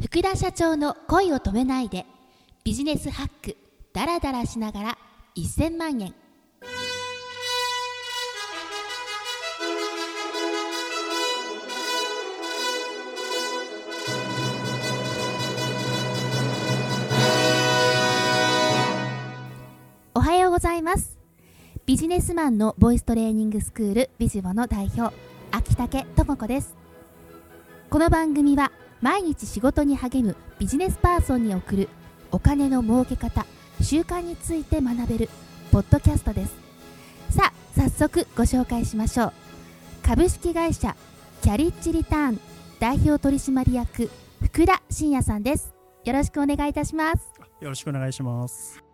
福田社長の恋を止めないでビジネスハックダラダラしながら1000万円。おはようございます。ビジネスマンのボイストレーニングスクールビジボの代表秋竹智子です。この番組は毎日仕事に励むビジネスパーソンに送るお金の儲け方習慣について学べるポッドキャストですさあ早速ご紹介しましょう株式会社キャリッジリターン代表取締役福田真也さんですよろしくお願いいたしますよろしくお願いします。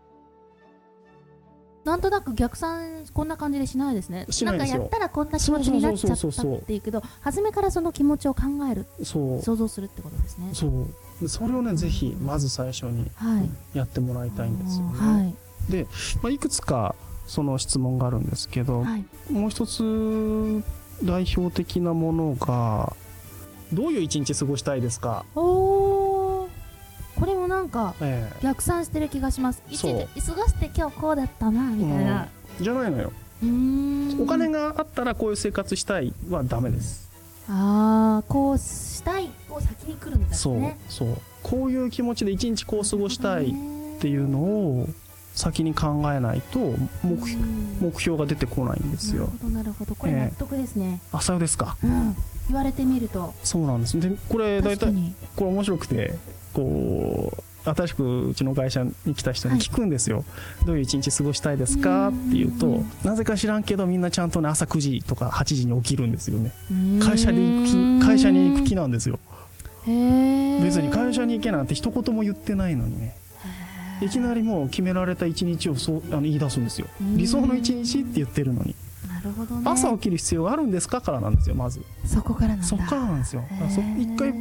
なんとなく逆算こんな感じでしないですね。しないですよ。んかやったらこんな気持ちになっちゃったっていうけど初めからその気持ちを考えるそう。想像するってことですね。そう。それをね、ぜひ、まず最初にはい。やってもらいたいんですよね。はい。まあ、いくつか、その質問があるんですけど、はい。もう一つ、代表的なものが、どういう一日過ごしたいですか？おなんかえ逆算してる気がします一そう日過ごして今日こうだったなみたいなえじゃないのよ。お金があったらこういう生活したいはダメです。ああこうしたいを先に来るんですそうね。そう。こういう気持ちで一日こう過ごしたいっていうのを先に考えないと目標目目標が出てこないんですよ。なるほどなるほどこれええ納得ですね、あ、さよですか。うん言われてみるとそうなんです。で、これ大体、これ面白くて、こう、新しくうちの会社に来た人に聞くんですよ。どういう一日過ごしたいですか？っていうとうん、なぜか知らんけどみんなちゃんとね、朝9時とか8時に起きるんですよね。会社で行く気、会社に行く気なんですよ。別に会社に行けなんて一言も言ってないのにね。いきなりもう決められた一日をそうあの言い出すんですよ。うん。理想の一日って言ってるのに。なるほどね。朝起きる必要があるんですか？からなんですよまず。そこからなんだ。そっからなんですよ。一回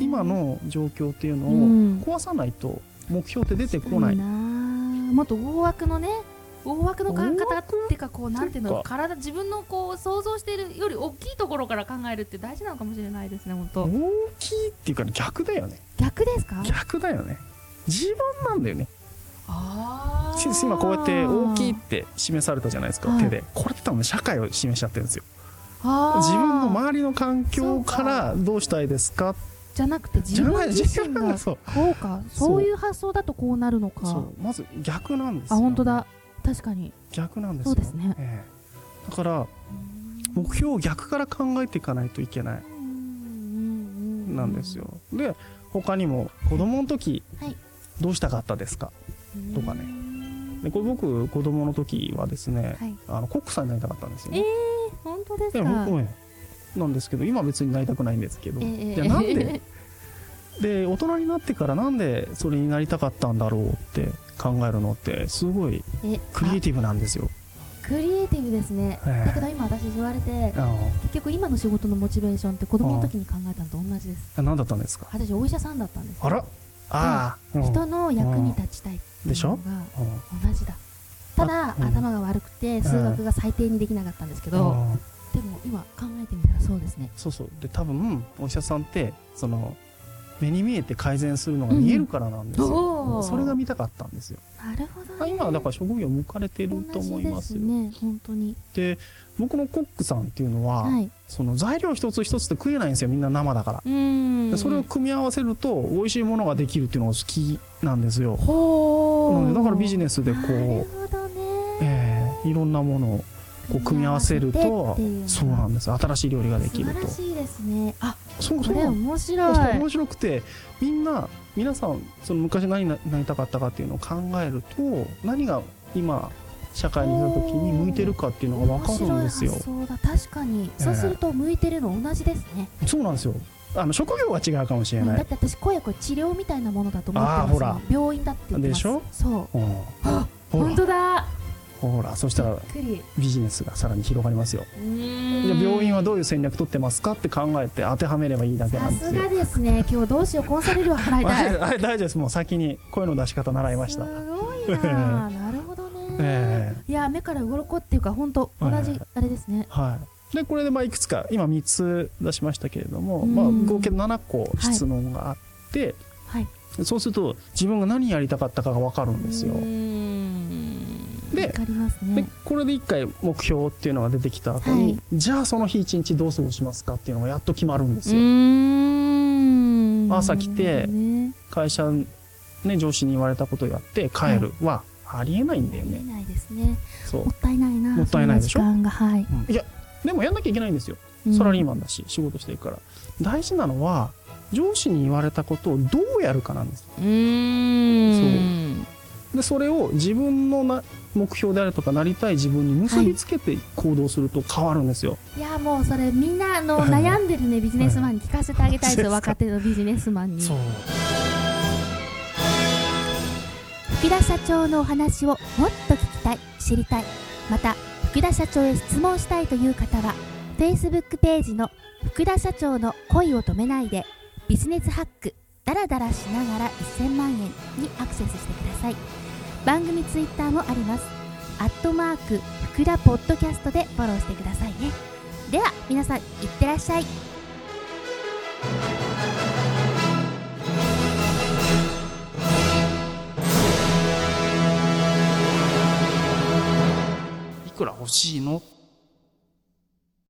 今の状況っていうのをうん。壊さないと目標って出てこない。いな。もっと大枠のね大枠の考え方っていうかこうなんていうの体自分のこう想像しているより大きいところから考えるって大事なのかもしれないですね本当。大きいっていうか逆だよね。逆ですか？逆だよね。自分なんだよね。あし今こうやって大きいって示されたじゃないですかはい。手で。これって多分社会を示しちゃってるんですよ。自分の周りの環境からどうしたいですかじゃなくて自分自身がそう。こうかそう。いう発想だとこうなるのか。まず逆なんですあよ本当だ。確かに。逆なんですよ。そうですね。ええ。だから目標を逆から考えていかないといけない。なんですよ。で他にも子供の時はい。どうしたかったですか？とかね。でこれ僕子供の時はですねはい。あのコックさんになりたかったんですよえーね、本当ですでかなんですけど今別になりたくないんですけど、えーじゃあなんで？で大人になってからなんでそれになりたかったんだろうって考えるのってすごいクリエイティブなんですよ。クリエイティブですね。ええ。だけど今私言われて結局今の仕事のモチベーションって子供の時に考えたのと同じです。あ何だったんですか？私お医者さんだったんですあら？ああ、うん人の役に立ちたいっていうのが同じだ。ただうん。頭が悪くて数学が最低にできなかったんですけうんどうんでも今考えてみたらそうですね。そうそう。で多分お医者さんってその目に見えて改善するのが見えるからなんですよ、おー。それが見たかったんですよ、なるほどあね今はだから職業向かれてると思いますよ。同じですね本当に。で僕のコックさんっていうのは、はい。その材料一つ一つって食えないんですよみんな生だから、それを組み合わせると美味しいものができるっていうのが好きなんですよ。ほー。なのでだからビジネスでこうなるほどね。えーいろんなものをこう組み合わせるとそうなんです。新しい料理ができると。素晴らしいですね。あそうそう。面白い。そう面白くてみんな皆さんその昔何になりたかったかっていうのを考えると何が今社会に出た時に向いてるかっていうのが分かるんですよ。面白い発想だ。確かに、ええ。そうすると向いてるの同じですね、そうなんですよ。あの職業は違うかもしれない、うんだって私声これ治療みたいなものだと思ってますあーほら。病院だって言ってます。でしょ？そう。うん。あ本当だほらそしたらビジネスがさらに広がりますよ。じゃあ病院はどういう戦略取ってますかって考えて当てはめればいいだけなさんですすよがですね。今日どうしようコンサル料払いたい。大丈夫です。もう先に声の出し方習いました。すごいな。なるほどね、えいや目から鱗っていうか本当同じええあれですね、はい。でこれでまあいくつか今3つ出しましたけれども、うん。まあ、合計7個質問があって、はい。そうすると自分が何やりたかったかが分かるんですよ。うーんでね。これで一回目標っていうのが出てきた後に、はい。じゃあその日一日どう過ごしますかっていうのがやっと決まるんですうよ、朝来てね会社ね上司に言われたことをやって帰る。はありえないんだよね、見えないね。そう。もったいないなもったいないでしょ？その時間がはい。いやでもやんなきゃいけないんですよ。サラリーマンだし仕事してるから。大事なのは上司に言われたことをどうやるかなんですうーんでそれを自分のな目標であるとかなりたい自分に結びつけて行動すると変わるんですよ、いやもうそれみんなあのはい。悩んでるねビジネスマンに。聞かせてあげたいですよはい若手のビジネスマンに。う。福田社長のお話をもっと聞きたい知りたい。また福田社長へ質問したいという方は Facebook ページの福田社長の恋を止めないでビジネスハックダラダラしながら1000万円にアクセスしてください。番組ツイッターもあります。アットマーク福田ポッドキャストでフォローしてくださいね。では皆さんいってらっしゃい。いくら欲しいの？